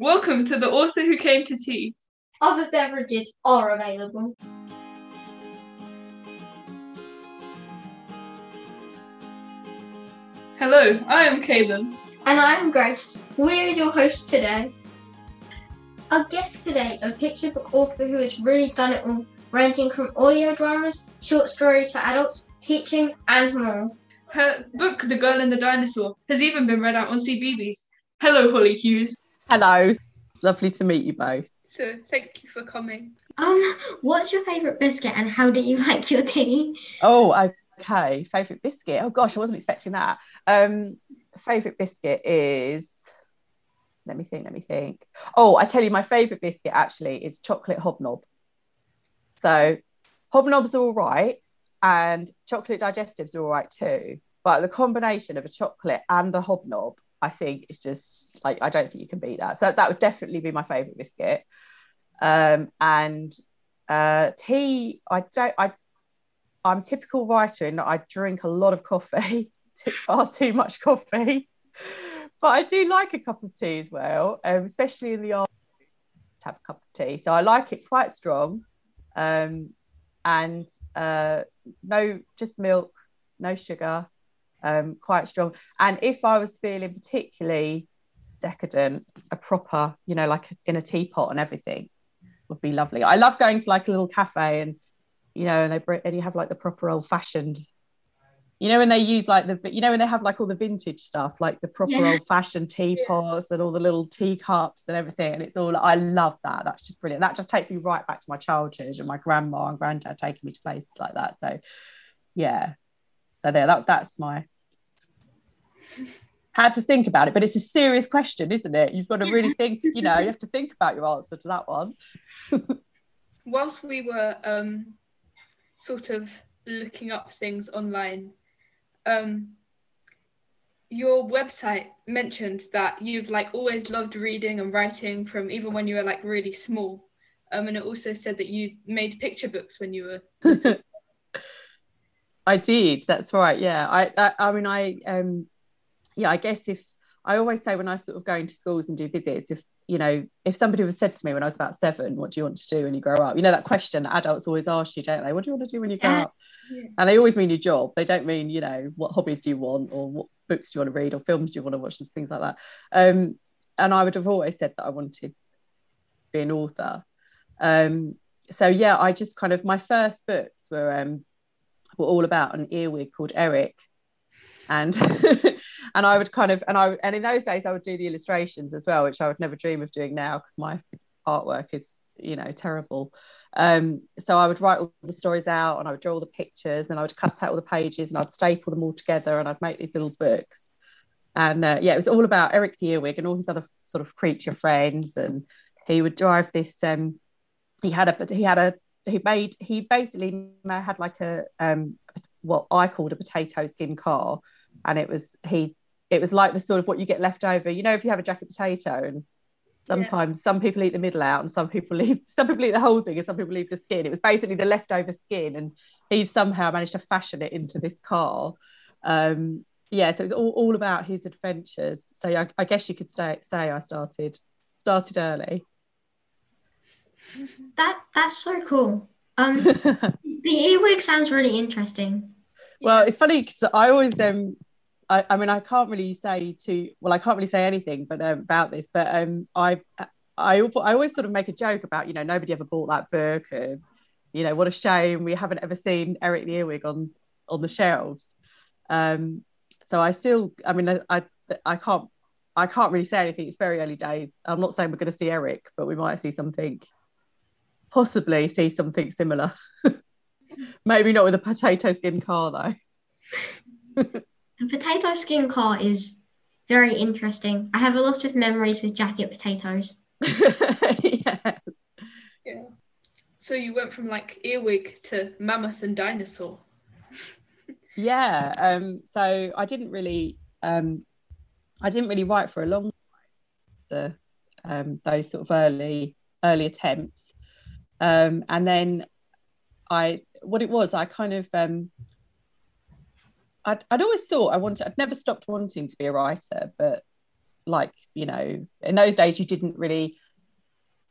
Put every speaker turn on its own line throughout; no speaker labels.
Welcome to the author who came to tea.
Other beverages are available.
Hello, I am Kaylin.
And I'm Grace. We're your hosts today. Our guest today, a picture book author who has really done it all, ranging from audio dramas, short stories for adults, teaching, and more.
Her book, The Girl and the Dinosaur, has even been read out on CBeebies. Hello, Hollie Hughes.
Hello. Lovely to meet you both.
So, thank you for coming.
Um, what's your favourite biscuit and how do you like your tea?
Oh, okay. Favourite biscuit. Oh gosh, I wasn't expecting that. Um, favourite biscuit is let me think, let me think. Oh, I tell you, my favourite biscuit actually is chocolate hobnob. So hobnobs are all right, and chocolate digestives are all right too. But the combination of a chocolate and a hobnob, I think, it's just like I don't think you can beat that. So that would definitely be my favourite biscuit. Um, and uh, tea, I don't. I I'm typical writer in that I drink a lot of coffee, too, far too much coffee. But I do like a cup of tea as well, um, especially in the afternoon to have a cup of tea. So I like it quite strong, um, and uh, no, just milk, no sugar, um, quite strong. And if I was feeling particularly decadent, a proper, you know, like in a teapot and everything, would be lovely. I love going to like a little cafe and you know, and they bring, and you have like the proper old fashioned. You know when they use like the you know when they have like all the vintage stuff like the proper
Yeah.
old fashioned teapots and all the little teacups and everything and it's all I love that that's just brilliant that just takes me right back to my childhood and my grandma and granddad taking me to places like that so yeah so there that that's my had to think about it but it's a serious question isn't it you've got to really think you know you have to think about your answer to that one
Whilst we were um, sort of looking up things online, um, your website mentioned that you've like always loved reading and writing from even when you were like really small. Um, and it also said that you made picture books when you were
I did. That's right. Yeah. I, I. I mean, I. Um. Yeah. I guess if I always say when I sort of go into schools and do visits, if you know, if somebody had said to me when I was about seven, "What do you want to do when you grow up?" You know that question that adults always ask you, don't they? What do you want to do when you grow
Yeah.
up? And they always mean your job. They don't mean you know what hobbies do you want or what books do you want to read or films do you want to watch and things like that. Um. And I would have always said that I wanted to be an author. Um. So yeah, I just kind of my first books were um were all about an earwig called Eric. And and I would kind of and I and in those days I would do the illustrations as well, which I would never dream of doing now because my artwork is you know terrible. Um, so I would write all the stories out and I would draw all the pictures, and I would cut out all the pages and I'd staple them all together and I'd make these little books. And uh, yeah, it was all about Eric the earwig and all his other sort of creature friends. And he would drive this. Um, he had a he had a he made he basically had like a um what I called a potato skin car, and it was he it was like the sort of what you get left over. You know, if you have a jacket potato, and sometimes some people eat the middle out, and some people leave some people eat the whole thing, and some people leave the skin. It was basically the leftover skin, and he somehow managed to fashion it into this car. Um, yeah, so it was all, all about his adventures. So I, I guess you could say say I started started early.
That that's so cool. Um, the earwig sounds really interesting.
Well, it's funny because I always um I, I mean I can't really say to well I can't really say anything but um, about this but um I I I always sort of make a joke about you know nobody ever bought that book and you know what a shame we haven't ever seen Eric the Earwig on on the shelves um so I still I mean I I, I can't I can't really say anything it's very early days I'm not saying we're going to see Eric but we might see something possibly see something similar maybe not with a potato skin car though
The potato skin car is very interesting. I have a lot of memories with jacket potatoes.
yeah.
yeah. So you went from like earwig to mammoth and dinosaur.
yeah um so i didn't really um i didn't really write for a long time the um those sort of early early attempts um and then i what it was i kind of um I'd, I'd always thought I wanted, I'd never stopped wanting to be a writer, but like you know in those days you didn't really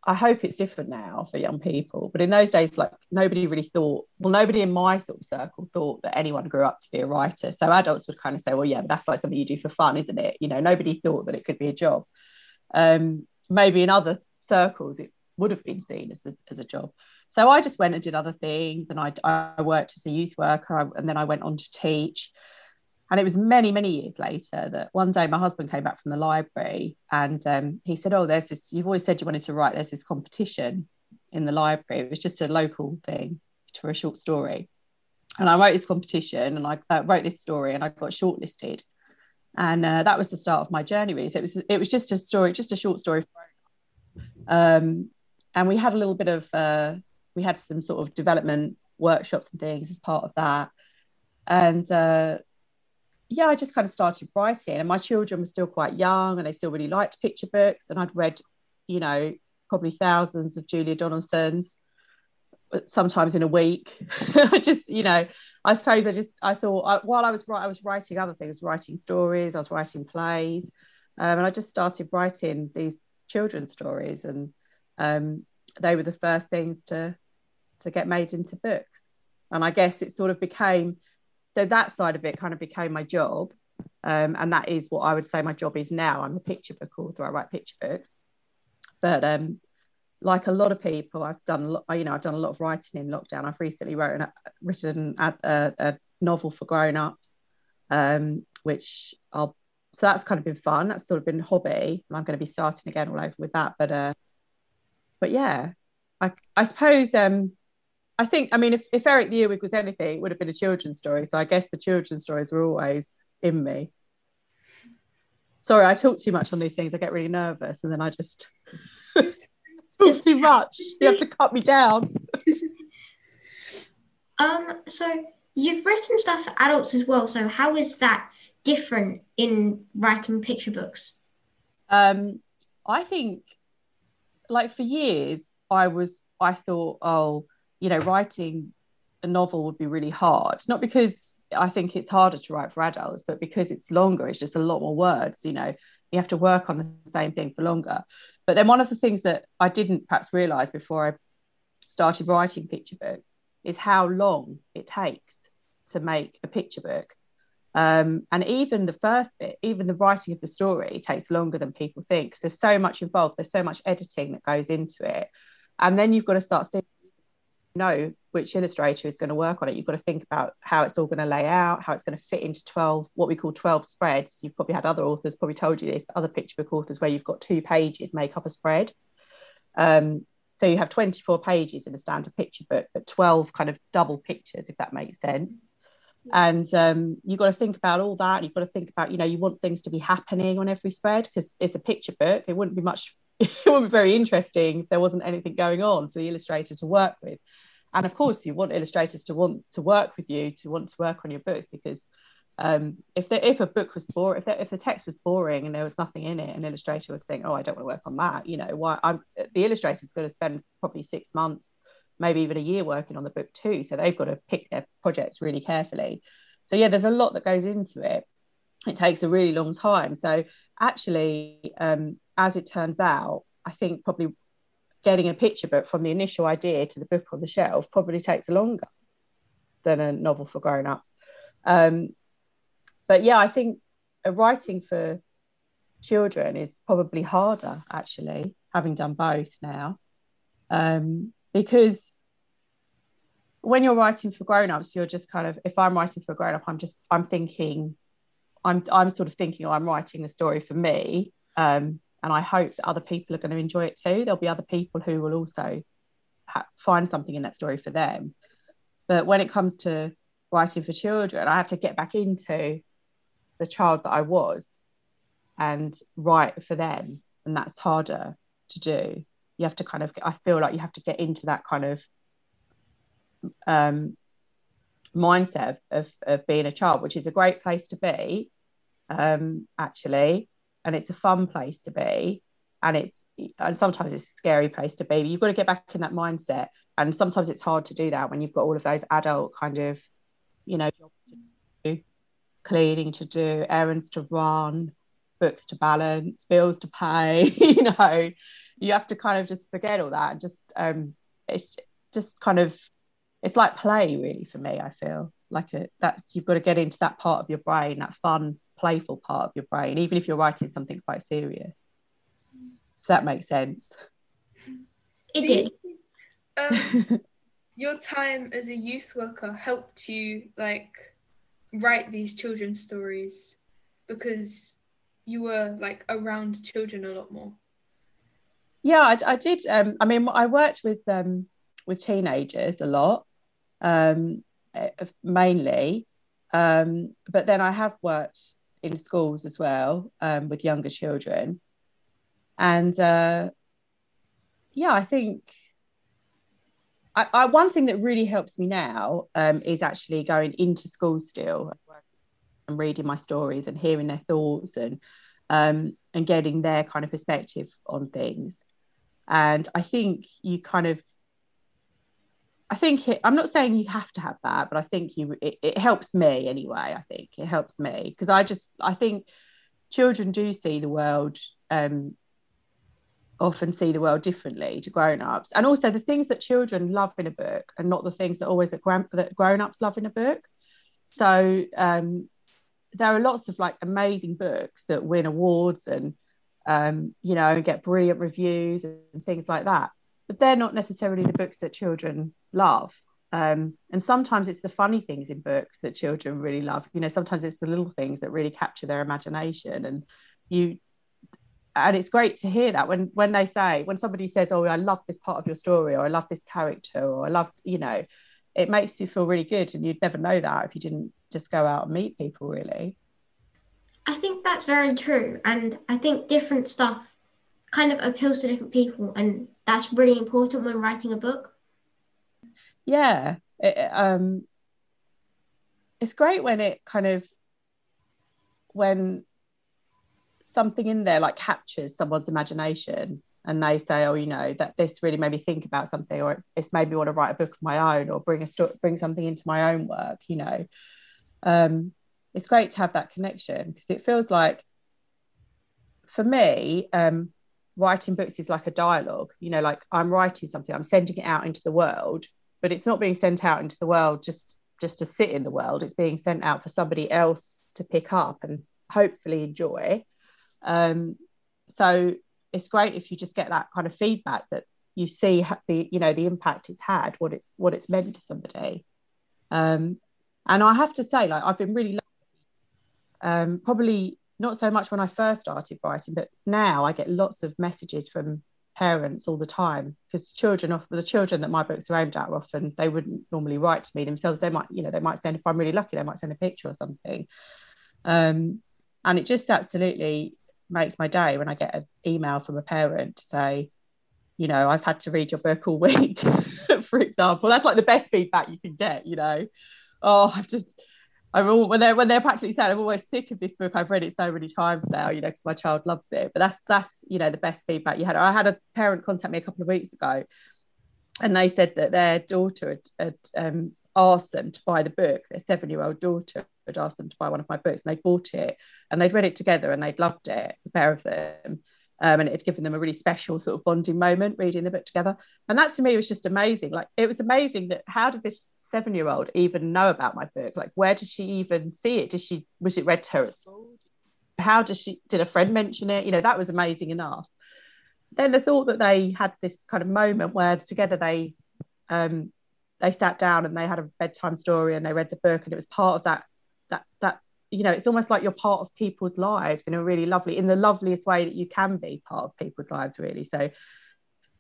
I hope it's different now for young people, but in those days, like nobody really thought, well, nobody in my sort of circle thought that anyone grew up to be a writer. So adults would kind of say, well, yeah, that's like something you do for fun, isn't it? You know, nobody thought that it could be a job. Um, maybe in other circles, it would have been seen as a, as a job. So I just went and did other things, and I, I worked as a youth worker, and then I went on to teach. And it was many, many years later that one day my husband came back from the library and um, he said, Oh, there's this, you've always said you wanted to write, there's this competition in the library. It was just a local thing for a short story. And I wrote this competition and I uh, wrote this story and I got shortlisted. And uh, that was the start of my journey, really. So it was, it was just a story, just a short story. Um, and we had a little bit of, uh, we had some sort of development workshops and things as part of that. And uh, yeah, I just kind of started writing, and my children were still quite young, and they still really liked picture books. And I'd read, you know, probably thousands of Julia Donaldson's, uh, sometimes in a week. I just, you know, I suppose I just I thought I, while I was I was writing other things, writing stories, I was writing plays, um, and I just started writing these children's stories, and um, they were the first things to to get made into books. And I guess it sort of became so that side of it kind of became my job. Um, and that is what i would say my job is now. I'm a picture book author. I write picture books. But um, like a lot of people i've done you know i've done a lot of writing in lockdown. I've recently wrote an, written a, a, a novel for grown-ups um, which i'll so that's kind of been fun. That's sort of been a hobby. And i'm going to be starting again all over with that. But uh but yeah i i suppose um I think, I mean, if, if Eric the Earwig was anything, it would have been a children's story. So I guess the children's stories were always in me. Sorry, I talk too much on these things. I get really nervous and then I just talk too much. You have to cut me down.
um, so you've written stuff for adults as well. So how is that different in writing picture books?
Um, I think like for years I was I thought, oh, you know, writing a novel would be really hard. Not because I think it's harder to write for adults, but because it's longer, it's just a lot more words, you know, you have to work on the same thing for longer. But then one of the things that I didn't perhaps realize before I started writing picture books is how long it takes to make a picture book. Um, and even the first bit, even the writing of the story takes longer than people think because there's so much involved, there's so much editing that goes into it. And then you've got to start thinking know which illustrator is going to work on it. You've got to think about how it's all going to lay out, how it's going to fit into 12, what we call 12 spreads. You've probably had other authors probably told you this, other picture book authors where you've got two pages make up a spread. Um, so you have 24 pages in a standard picture book, but 12 kind of double pictures, if that makes sense. And um, you've got to think about all that. You've got to think about, you know, you want things to be happening on every spread because it's a picture book. It wouldn't be much, it wouldn't be very interesting if there wasn't anything going on for the illustrator to work with and of course you want illustrators to want to work with you to want to work on your books because um, if the, if a book was boring, if the, if the text was boring and there was nothing in it, an illustrator would think, oh, I don't want to work on that. You know, why I'm the illustrator's going to spend probably six months, maybe even a year working on the book too. So they've got to pick their projects really carefully. So yeah, there's a lot that goes into it. It takes a really long time. So actually, um, as it turns out, I think probably getting a picture book from the initial idea to the book on the shelf probably takes longer than a novel for grown-ups um, but yeah i think writing for children is probably harder actually having done both now um, because when you're writing for grown-ups you're just kind of if i'm writing for a grown-up i'm just i'm thinking i'm i'm sort of thinking oh, i'm writing the story for me um, and I hope that other people are going to enjoy it too. There'll be other people who will also ha- find something in that story for them. But when it comes to writing for children, I have to get back into the child that I was and write for them, and that's harder to do. You have to kind of, I feel like you have to get into that kind of um, mindset of, of being a child, which is a great place to be, um, actually. And it's a fun place to be. And it's and sometimes it's a scary place to be but you've got to get back in that mindset. And sometimes it's hard to do that when you've got all of those adult kind of you know jobs to do cleaning to do errands to run books to balance, bills to pay, you know, you have to kind of just forget all that and just um it's just kind of it's like play really for me, I feel. Like a that's you've got to get into that part of your brain, that fun, playful part of your brain, even if you're writing something quite serious. If that makes sense.
It did.
Um, your time as a youth worker helped you like write these children's stories because you were like around children a lot more.
Yeah, I, I did. Um, I mean, I worked with um, with teenagers a lot, um, eh, mainly, um, but then I have worked in schools as well um, with younger children, and uh, yeah, I think I, I, one thing that really helps me now um, is actually going into school still and reading my stories and hearing their thoughts and um, and getting their kind of perspective on things. And I think you kind of, I think it, I'm not saying you have to have that, but I think you it, it helps me anyway. I think it helps me because I just I think children do see the world um, often see the world differently to grown-ups and also the things that children love in a book and not the things that always that, gran- that grown-ups love in a book so um, there are lots of like amazing books that win awards and um, you know get brilliant reviews and things like that but they're not necessarily the books that children love. Um, and sometimes it's the funny things in books that children really love. You know sometimes it's the little things that really capture their imagination and you and it's great to hear that when when they say when somebody says oh i love this part of your story or i love this character or i love you know it makes you feel really good and you'd never know that if you didn't just go out and meet people really
i think that's very true and i think different stuff kind of appeals to different people and that's really important when writing a book
yeah it, um it's great when it kind of when something in there like captures someone's imagination and they say, oh, you know, that this really made me think about something, or it's made me want to write a book of my own, or bring a story, bring something into my own work, you know. Um, it's great to have that connection because it feels like, for me, um, writing books is like a dialogue. You know, like I'm writing something, I'm sending it out into the world, but it's not being sent out into the world just just to sit in the world. It's being sent out for somebody else to pick up and hopefully enjoy. Um, so it's great if you just get that kind of feedback that you see the you know the impact it's had, what it's what it's meant to somebody. Um, and I have to say, like I've been really lucky. Um, probably not so much when I first started writing, but now I get lots of messages from parents all the time because children often the children that my books are aimed at often they wouldn't normally write to me themselves they might you know they might send if i'm really lucky they might send a picture or something um, and it just absolutely makes my day when I get an email from a parent to say, you know, I've had to read your book all week, for example. That's like the best feedback you can get, you know. Oh, I've just I'm all when they're when they're practically saying I'm always sick of this book. I've read it so many times now, you know, because my child loves it. But that's that's you know the best feedback you had. I had a parent contact me a couple of weeks ago, and they said that their daughter had, had um, asked them to buy the book. Their seven year old daughter had asked them to buy one of my books, and they bought it, and they'd read it together, and they'd loved it, the pair of them. Um, and it had given them a really special sort of bonding moment reading the book together. And that to me was just amazing. Like it was amazing that how did this seven year old even know about my book? Like where did she even see it? Did she was it read to her at school? How does she did a friend mention it? You know, that was amazing enough. Then the thought that they had this kind of moment where together they um they sat down and they had a bedtime story and they read the book and it was part of that that that you know it's almost like you're part of people's lives in a really lovely in the loveliest way that you can be part of people's lives really so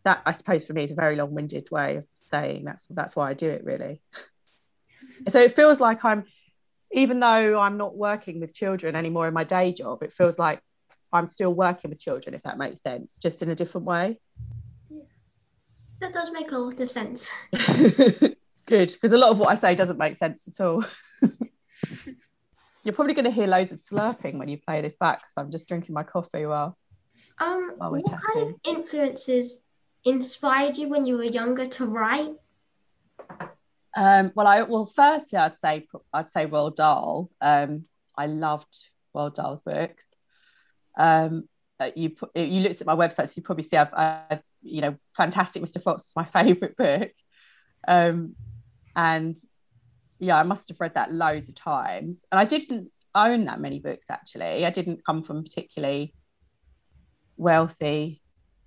that i suppose for me is a very long-winded way of saying that's that's why i do it really so it feels like i'm even though i'm not working with children anymore in my day job it feels like i'm still working with children if that makes sense just in a different way Yeah.
that does make a lot of sense.
Good, because a lot of what I say doesn't make sense at all. You're probably going to hear loads of slurping when you play this back because I'm just drinking my coffee while,
um, while we're what chatting. kind of influences inspired you when you were younger to write?
Um, well, I well, firstly, I'd say I'd say Roald Dahl. Um, I loved Roald Dahl's books. Um, uh, you put, you looked at my website, so you probably see I've, I've you know, Fantastic Mr. Fox is my favourite book. Um, and yeah, I must have read that loads of times. And I didn't own that many books actually. I didn't come from a particularly wealthy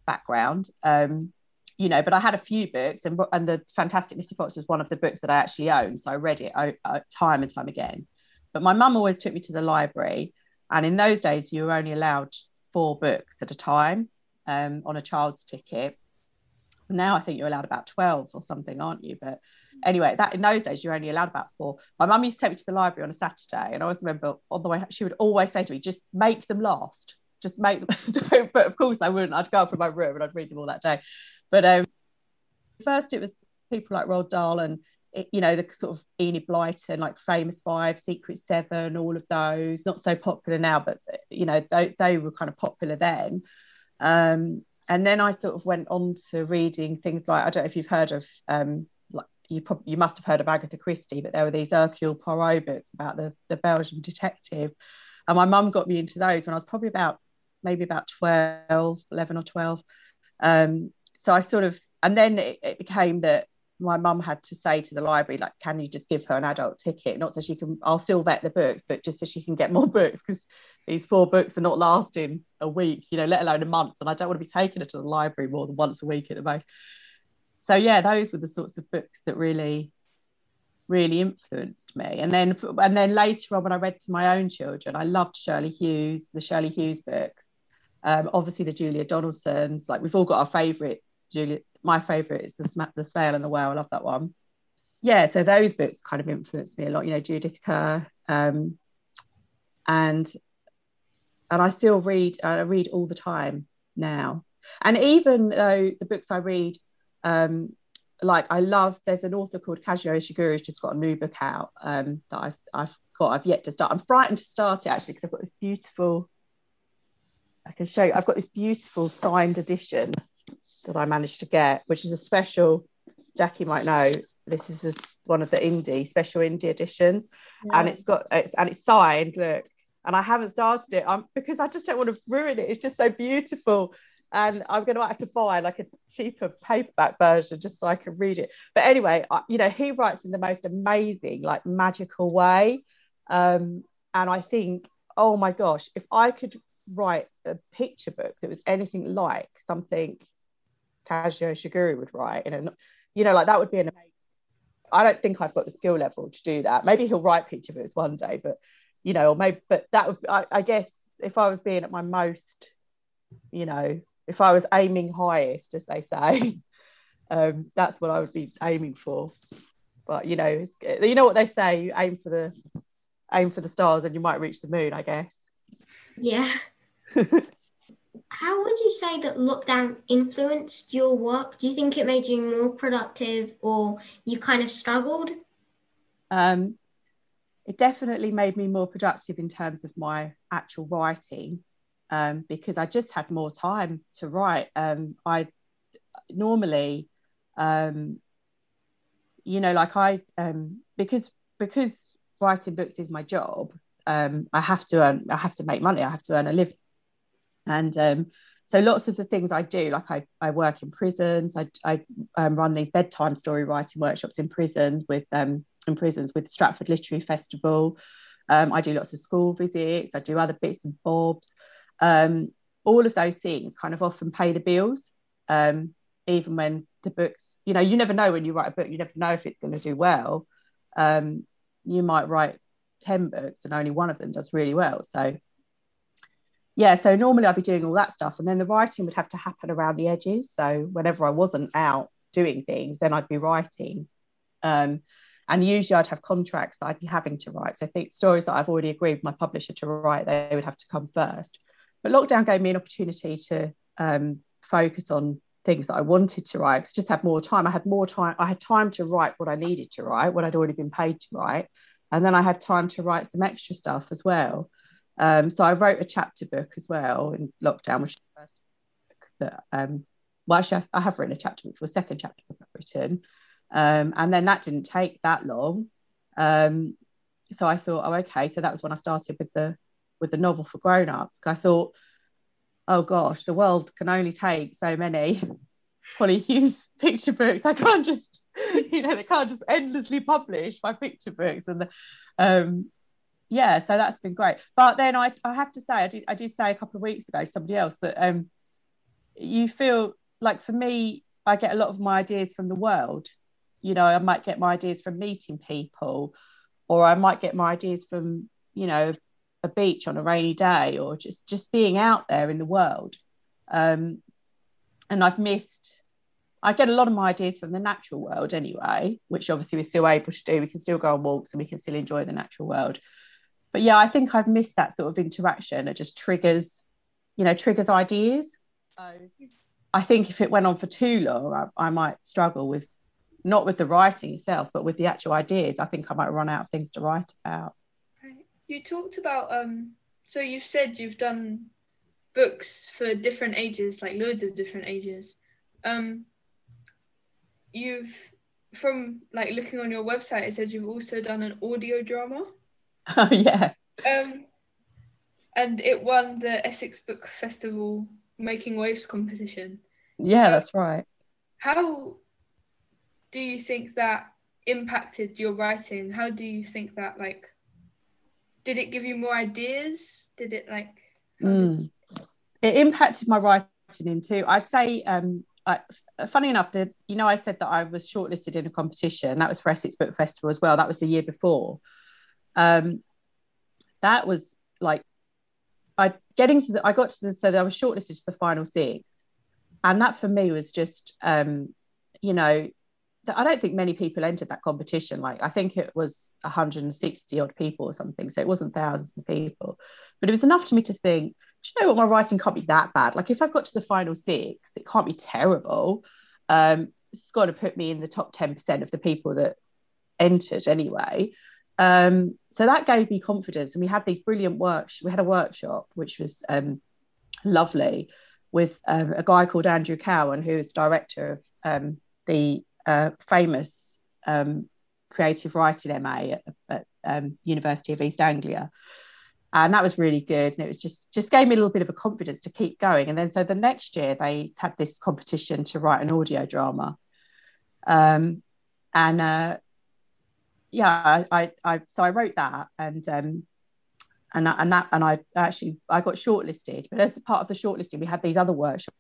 background. Um, you know, but I had a few books, and and the Fantastic Mr. Fox was one of the books that I actually owned, so I read it uh, time and time again. But my mum always took me to the library, and in those days you were only allowed four books at a time um, on a child's ticket. Now I think you're allowed about twelve or something, aren't you? But anyway, that in those days you're only allowed about four. My mum used to take me to the library on a Saturday, and I always remember on the way she would always say to me, "Just make them last." Just make them. but of course I wouldn't. I'd go up in my room and I'd read them all that day. But um, first, it was people like Roald Dahl and you know the sort of Enid Blyton, like Famous Five, Secret Seven, all of those. Not so popular now, but you know they, they were kind of popular then. Um, and then I sort of went on to reading things like I don't know if you've heard of um, you probably you must have heard of Agatha Christie, but there were these Hercule Poirot books about the the Belgian detective, and my mum got me into those when I was probably about maybe about 12, 11 or 12. Um, so I sort of, and then it, it became that my mum had to say to the library, like, can you just give her an adult ticket? Not so she can, I'll still vet the books, but just so she can get more books because these four books are not lasting a week, you know, let alone a month. And I don't want to be taking her to the library more than once a week at the most. So, yeah, those were the sorts of books that really, really influenced me. And then, and then later on, when I read to my own children, I loved Shirley Hughes, the Shirley Hughes books. Um, obviously, the Julia Donaldsons, like we've all got our favourite Julia. My favourite is the the Snail and the Whale. I love that one. Yeah, so those books kind of influenced me a lot. You know, Judith Kerr, um, and and I still read. I read all the time now. And even though the books I read, um, like I love, there's an author called Kazuo Ishiguro who's just got a new book out um, that I've I've got. I've yet to start. I'm frightened to start it actually because I've got this beautiful. I can show you. I've got this beautiful signed edition that I managed to get, which is a special. Jackie might know this is a, one of the indie special indie editions, yeah. and it's got it's and it's signed. Look, and I haven't started it. I'm because I just don't want to ruin it. It's just so beautiful, and I'm going to have to buy like a cheaper paperback version just so I can read it. But anyway, I, you know, he writes in the most amazing, like magical way, um, and I think, oh my gosh, if I could write a picture book that was anything like something Kazuo Ishiguro would write. And, you know, like that would be an amazing. I don't think I've got the skill level to do that. Maybe he'll write picture books one day, but, you know, or maybe, but that would, I, I guess if I was being at my most, you know, if I was aiming highest, as they say, um, that's what I would be aiming for. But you know, you know what they say: you aim for the aim for the stars, and you might reach the moon. I guess.
Yeah. How would you say that lockdown influenced your work? Do you think it made you more productive or you kind of struggled?
Um, it definitely made me more productive in terms of my actual writing um, because I just had more time to write. Um, I normally, um, you know, like I, um, because because writing books is my job. Um, I have to earn. I have to make money. I have to earn a living and um, so lots of the things I do, like I, I work in prisons, I, I run these bedtime story writing workshops in prisons with in prisons with Stratford Literary Festival. I do lots of school visits. I do other bits and bobs. Um, all of those things kind of often pay the bills, um, even when the books, you know, you never know when you write a book, you never know if it's going to do well. Um, you might write 10 books and only one of them does really well. So yeah, so normally I'd be doing all that stuff, and then the writing would have to happen around the edges. So whenever I wasn't out doing things, then I'd be writing. Um, and usually I'd have contracts that I'd be having to write. So I think stories that I've already agreed with my publisher to write, they would have to come first. But lockdown gave me an opportunity to um, focus on things that I wanted to write. I just had more time. I had more time. I had time to write what I needed to write, what I'd already been paid to write. And then I had time to write some extra stuff as well. Um, so I wrote a chapter book as well in lockdown, which is the first book that, um, well, actually, I have written a chapter book, a second chapter book I've written. Um, and then that didn't take that long. Um, so I thought, oh, okay. So that was when I started with the with the novel for grown-ups. I thought, oh gosh, the world can only take so many Hollie Hughes picture books. I can't just, you know, they can't just endlessly publish my picture books. And the, um, yeah, so that's been great. But then I, I have to say, I did, I did say a couple of weeks ago to somebody else that um, you feel like for me, I get a lot of my ideas from the world. You know, I might get my ideas from meeting people, or I might get my ideas from, you know, a beach on a rainy day, or just just being out there in the world. Um, and I've missed. I get a lot of my ideas from the natural world anyway, which obviously we're still able to do. We can still go on walks and we can still enjoy the natural world. But yeah, I think I've missed that sort of interaction. It just triggers, you know, triggers ideas. So I think if it went on for too long, I, I might struggle with not with the writing itself, but with the actual ideas. I think I might run out of things to write about.
You talked about um so you've said you've done books for different ages, like loads of different ages. Um, you've from like looking on your website, it says you've also done an audio drama.
Oh yeah.
Um, and it won the Essex Book Festival Making Waves competition.
Yeah, um, that's right.
How do you think that impacted your writing? How do you think that like did it give you more ideas? Did it like
mm it impacted my writing in too. I'd say, um, funny enough, that you know, I said that I was shortlisted in a competition. That was for Essex Book Festival as well. That was the year before. Um, that was like, I getting to the, I got to the, so I was shortlisted to the final six, and that for me was just, um, you know, I don't think many people entered that competition. Like I think it was 160 odd people or something. So it wasn't thousands of people, but it was enough to me to think do you know what my writing can't be that bad like if i've got to the final six it can't be terrible um it's got to put me in the top 10% of the people that entered anyway um so that gave me confidence and we had these brilliant works we had a workshop which was um lovely with um, a guy called andrew cowan who is director of um, the uh, famous um, creative writing ma at, at um, university of east anglia. And that was really good. And it was just just gave me a little bit of a confidence to keep going. And then so the next year they had this competition to write an audio drama. Um, and uh, yeah I, I so i wrote that and um, and and that and i actually i got shortlisted. But as part of the shortlisting we had these other workshops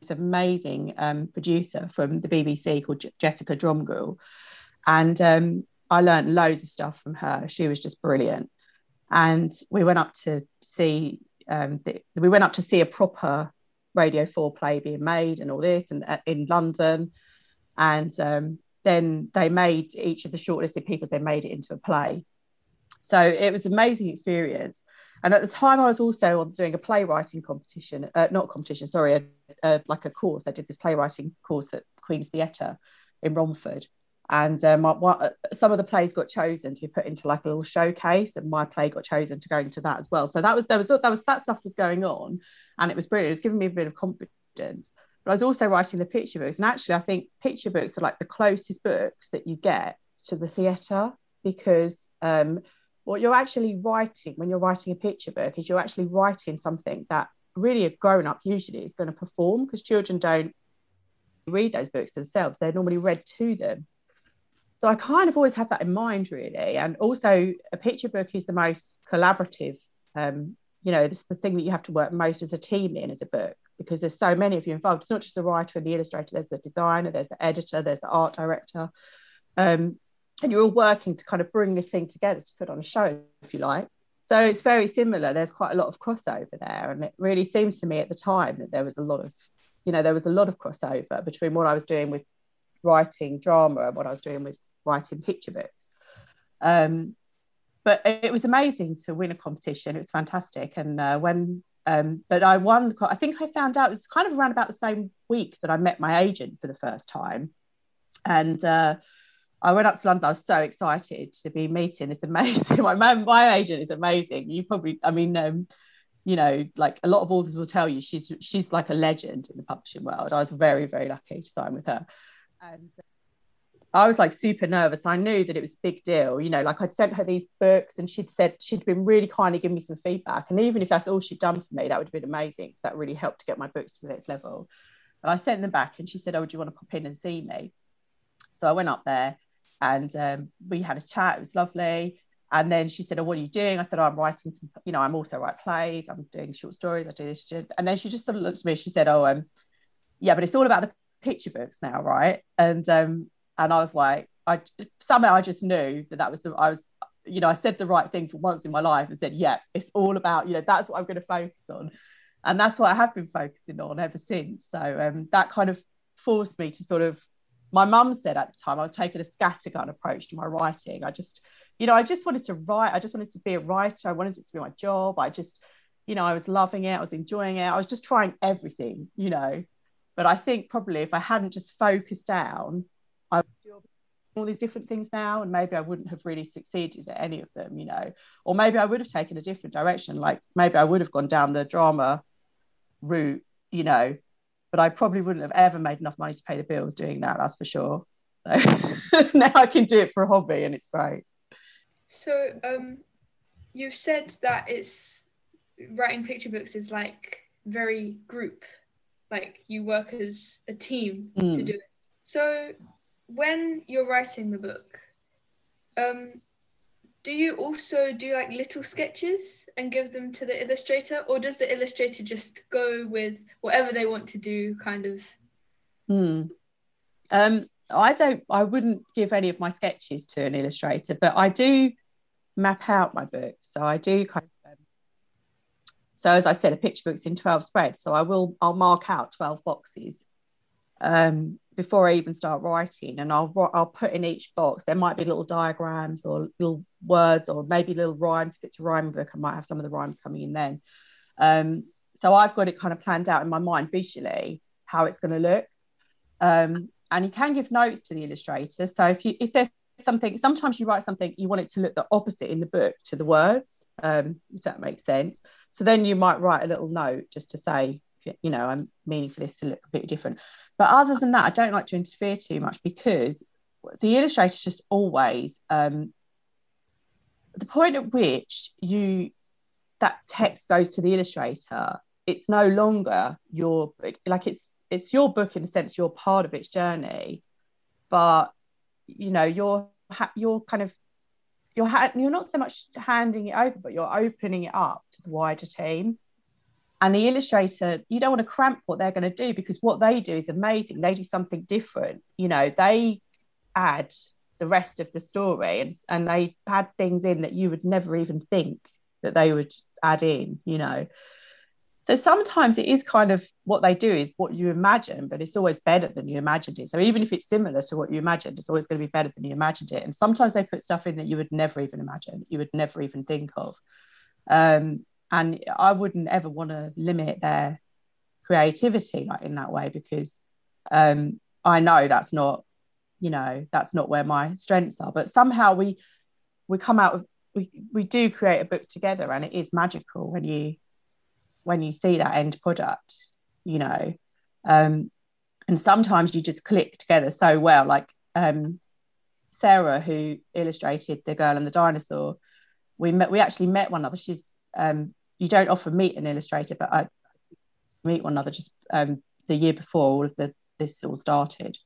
this amazing um, producer from the bbc called J- jessica dromgoole and um, i learned loads of stuff from her she was just brilliant and we went up to see um, the, we went up to see a proper Radio Four play being made and all this, and uh, in London, and um, then they made each of the shortlisted people they made it into a play. So it was an amazing experience. And at the time, I was also doing a playwriting competition, uh, not competition, sorry, a, a, like a course. I did this playwriting course at Queen's Theatre in Romford. And um, some of the plays got chosen to be put into like a little showcase and my play got chosen to go into that as well. So that was there was that was that stuff was going on and it was brilliant. It was giving me a bit of confidence. But I was also writing the picture books and actually I think picture books are like the closest books that you get to the theatre because um, what you're actually writing when you're writing a picture book is you're actually writing something that really a grown up usually is going to perform because children don't read those books themselves they're normally read to them so I kind of always have that in mind, really. And also, a picture book is the most collaborative. Um, you know, this is the thing that you have to work most as a team in as a book because there's so many of you involved. It's not just the writer and the illustrator. There's the designer, there's the editor, there's the art director, um, and you're all working to kind of bring this thing together to put on a show, if you like. So it's very similar. There's quite a lot of crossover there, and it really seemed to me at the time that there was a lot of, you know, there was a lot of crossover between what I was doing with writing drama and what I was doing with writing picture books. Um, but it was amazing to win a competition. It was fantastic. And uh, when, um, but I won, I think I found out it was kind of around about the same week that I met my agent for the first time. And uh, I went up to London. I was so excited to be meeting this amazing. My man, my agent is amazing. You probably, I mean, um, you know, like a lot of authors will tell you, she's she's like a legend in the publishing world. I was very very lucky to sign with her, and I was like super nervous. I knew that it was a big deal. You know, like I'd sent her these books and she'd said she'd been really kind of giving me some feedback. And even if that's all she'd done for me, that would have been amazing because that really helped to get my books to the next level. And I sent them back and she said, Oh, do you want to pop in and see me? So I went up there and um, we had a chat. It was lovely. And then she said, Oh, what are you doing? I said, oh, I'm writing some, you know, I'm also write plays, I'm doing short stories, I do this. And then she just sort of looked at me, she said, Oh, um, yeah, but it's all about the picture books now, right? And um, and I was like, I somehow I just knew that that was the I was, you know, I said the right thing for once in my life and said, yeah, it's all about, you know, that's what I'm going to focus on, and that's what I have been focusing on ever since. So um, that kind of forced me to sort of. My mum said at the time I was taking a scattergun approach to my writing. I just, you know, I just wanted to write. I just wanted to be a writer. I wanted it to be my job. I just, you know, I was loving it. I was enjoying it. I was just trying everything, you know. But I think probably if I hadn't just focused down, I would still all these different things now, and maybe I wouldn't have really succeeded at any of them, you know. Or maybe I would have taken a different direction. Like maybe I would have gone down the drama route, you know, but I probably wouldn't have ever made enough money to pay the bills doing that, that's for sure. So now I can do it for a hobby and it's great.
So um you've said that it's writing picture books is like very group like you work as a team mm. to do it. So when you're writing the book, um, do you also do like little sketches and give them to the illustrator, or does the illustrator just go with whatever they want to do, kind of?
Hmm. Um, I don't. I wouldn't give any of my sketches to an illustrator, but I do map out my book. So I do kind of so as I said, a picture book's in 12 spreads. So I will I'll mark out 12 boxes um, before I even start writing. And I'll I'll put in each box, there might be little diagrams or little words or maybe little rhymes. If it's a rhyming book, I might have some of the rhymes coming in then. Um, so I've got it kind of planned out in my mind visually how it's going to look. Um, and you can give notes to the illustrator. So if you if there's something, sometimes you write something, you want it to look the opposite in the book to the words, um, if that makes sense. So then you might write a little note just to say, you know, I'm meaning for this to look completely different. But other than that, I don't like to interfere too much because the illustrator is just always um, the point at which you that text goes to the illustrator. It's no longer your book. like it's it's your book in a sense. You're part of its journey, but you know you're you're kind of you're ha- you're not so much handing it over, but you're opening it up to the wider team. And the illustrator, you don't want to cramp what they're going to do because what they do is amazing. They do something different. You know, they add the rest of the story and, and they add things in that you would never even think that they would add in, you know. So sometimes it is kind of what they do is what you imagine, but it's always better than you imagined it. So even if it's similar to what you imagined, it's always going to be better than you imagined it. And sometimes they put stuff in that you would never even imagine, you would never even think of. Um, and I wouldn't ever want to limit their creativity like in that way because um, I know that's not, you know, that's not where my strengths are. But somehow we we come out of we we do create a book together, and it is magical when you when you see that end product, you know. Um, and sometimes you just click together so well. Like um, Sarah, who illustrated The Girl and the Dinosaur, we met. We actually met one another. She's um, you don't often meet an illustrator, but I meet one another just um, the year before all of the this all started,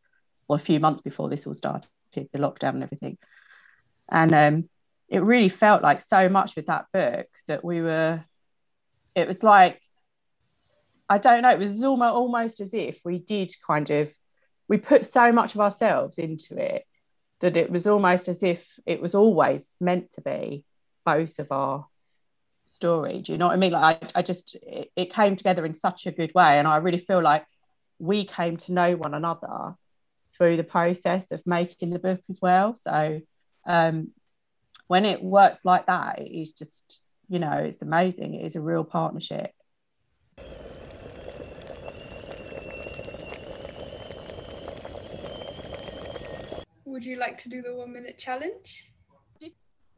or a few months before this all started, the lockdown and everything. And um, it really felt like so much with that book that we were it was like I don't know, it was almost almost as if we did kind of we put so much of ourselves into it that it was almost as if it was always meant to be both of our story. Do you know what I mean? Like I, I just it, it came together in such a good way. And I really feel like we came to know one another through the process of making the book as well. So um when it works like that, it is just you know, it's amazing. It is a real partnership.
Would you like to do the one minute challenge?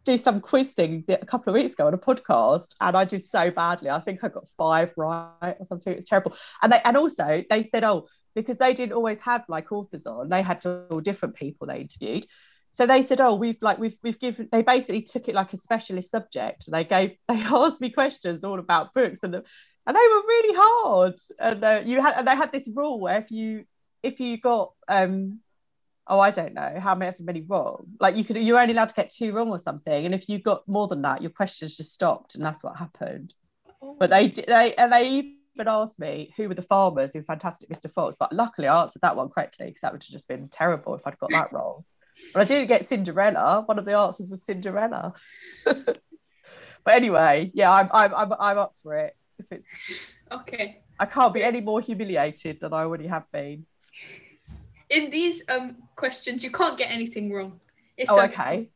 Do some quiz thing a couple of weeks ago on a podcast and I did so badly. I think I got five right or something. It's terrible. And they and also they said, oh, because they didn't always have like authors on. They had all different people they interviewed. So they said, "Oh, we've like we've we've given." They basically took it like a specialist subject. They gave they asked me questions all about books, and the, and they were really hard. And uh, you had and they had this rule where if you if you got um oh I don't know how many many wrong, like you could you're only allowed to get two wrong or something, and if you got more than that, your questions just stopped, and that's what happened. But they they and they even asked me who were the farmers in Fantastic Mr. Fox, but luckily I answered that one correctly because that would have just been terrible if I'd got that wrong. But I didn't get Cinderella. One of the answers was Cinderella. but anyway, yeah, I'm, I'm I'm I'm up for it. If it's
Okay.
I can't be any more humiliated than I already have been.
In these um questions, you can't get anything wrong. It's
Oh,
um,
okay.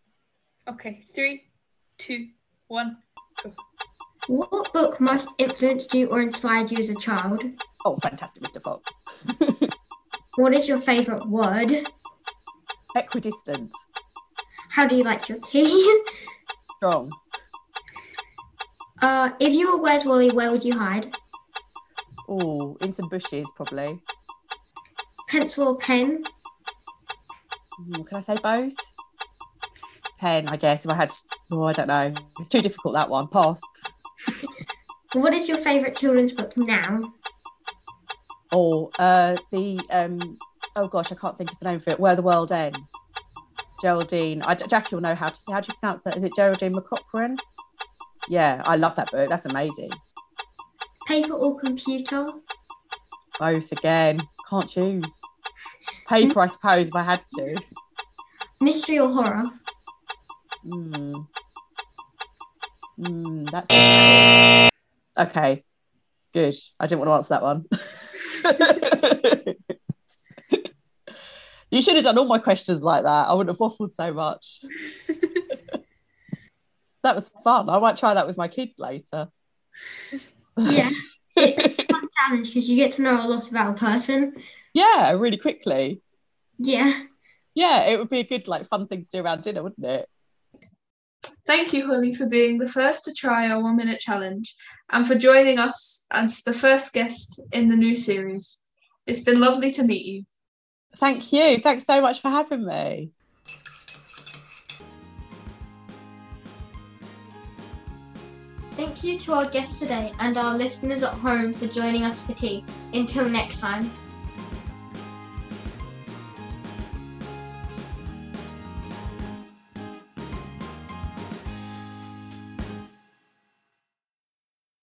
Okay. Three, two, one.
What book most influenced you or inspired you as a child?
Oh, fantastic, Mr. Fox.
What is your favourite word?
Equidistant,
How do you like your tea?
strong.
uh, if you were Where's Wally, where would you hide?
Oh, in some bushes probably.
Pencil or pen?
Mm, can I say both? Pen, I guess. If I had, oh, I don't know. It's too difficult that one. Pass.
What is your favourite children's book now?
Oh, uh, the um, oh gosh, I can't think of the name of it. Where the World Ends. Geraldine. I, Jackie will know how to say. How do you pronounce that? Is it Geraldine McCaughrean? Yeah, I love that book. That's amazing.
Paper or computer?
Both again. Can't choose. Paper, I suppose, if I had to.
Mystery or horror?
Hmm. Hmm. That's okay. Good. I didn't want to answer that one. you should have done all my questions like that. I wouldn't have waffled so much. that was fun. I might try that with my kids later.
Yeah. It's a fun challenge because you get to know a lot about a person.
Yeah, really quickly.
Yeah.
Yeah, it would be a good, like, fun thing to do around dinner, wouldn't it?
Thank you, Hollie, for being the first to try our one minute challenge and for joining us as the first guest in the new series. It's been lovely to meet you.
Thank you. Thanks so much for having me.
Thank you to our guests today and our listeners at home for joining us for tea. Until next time.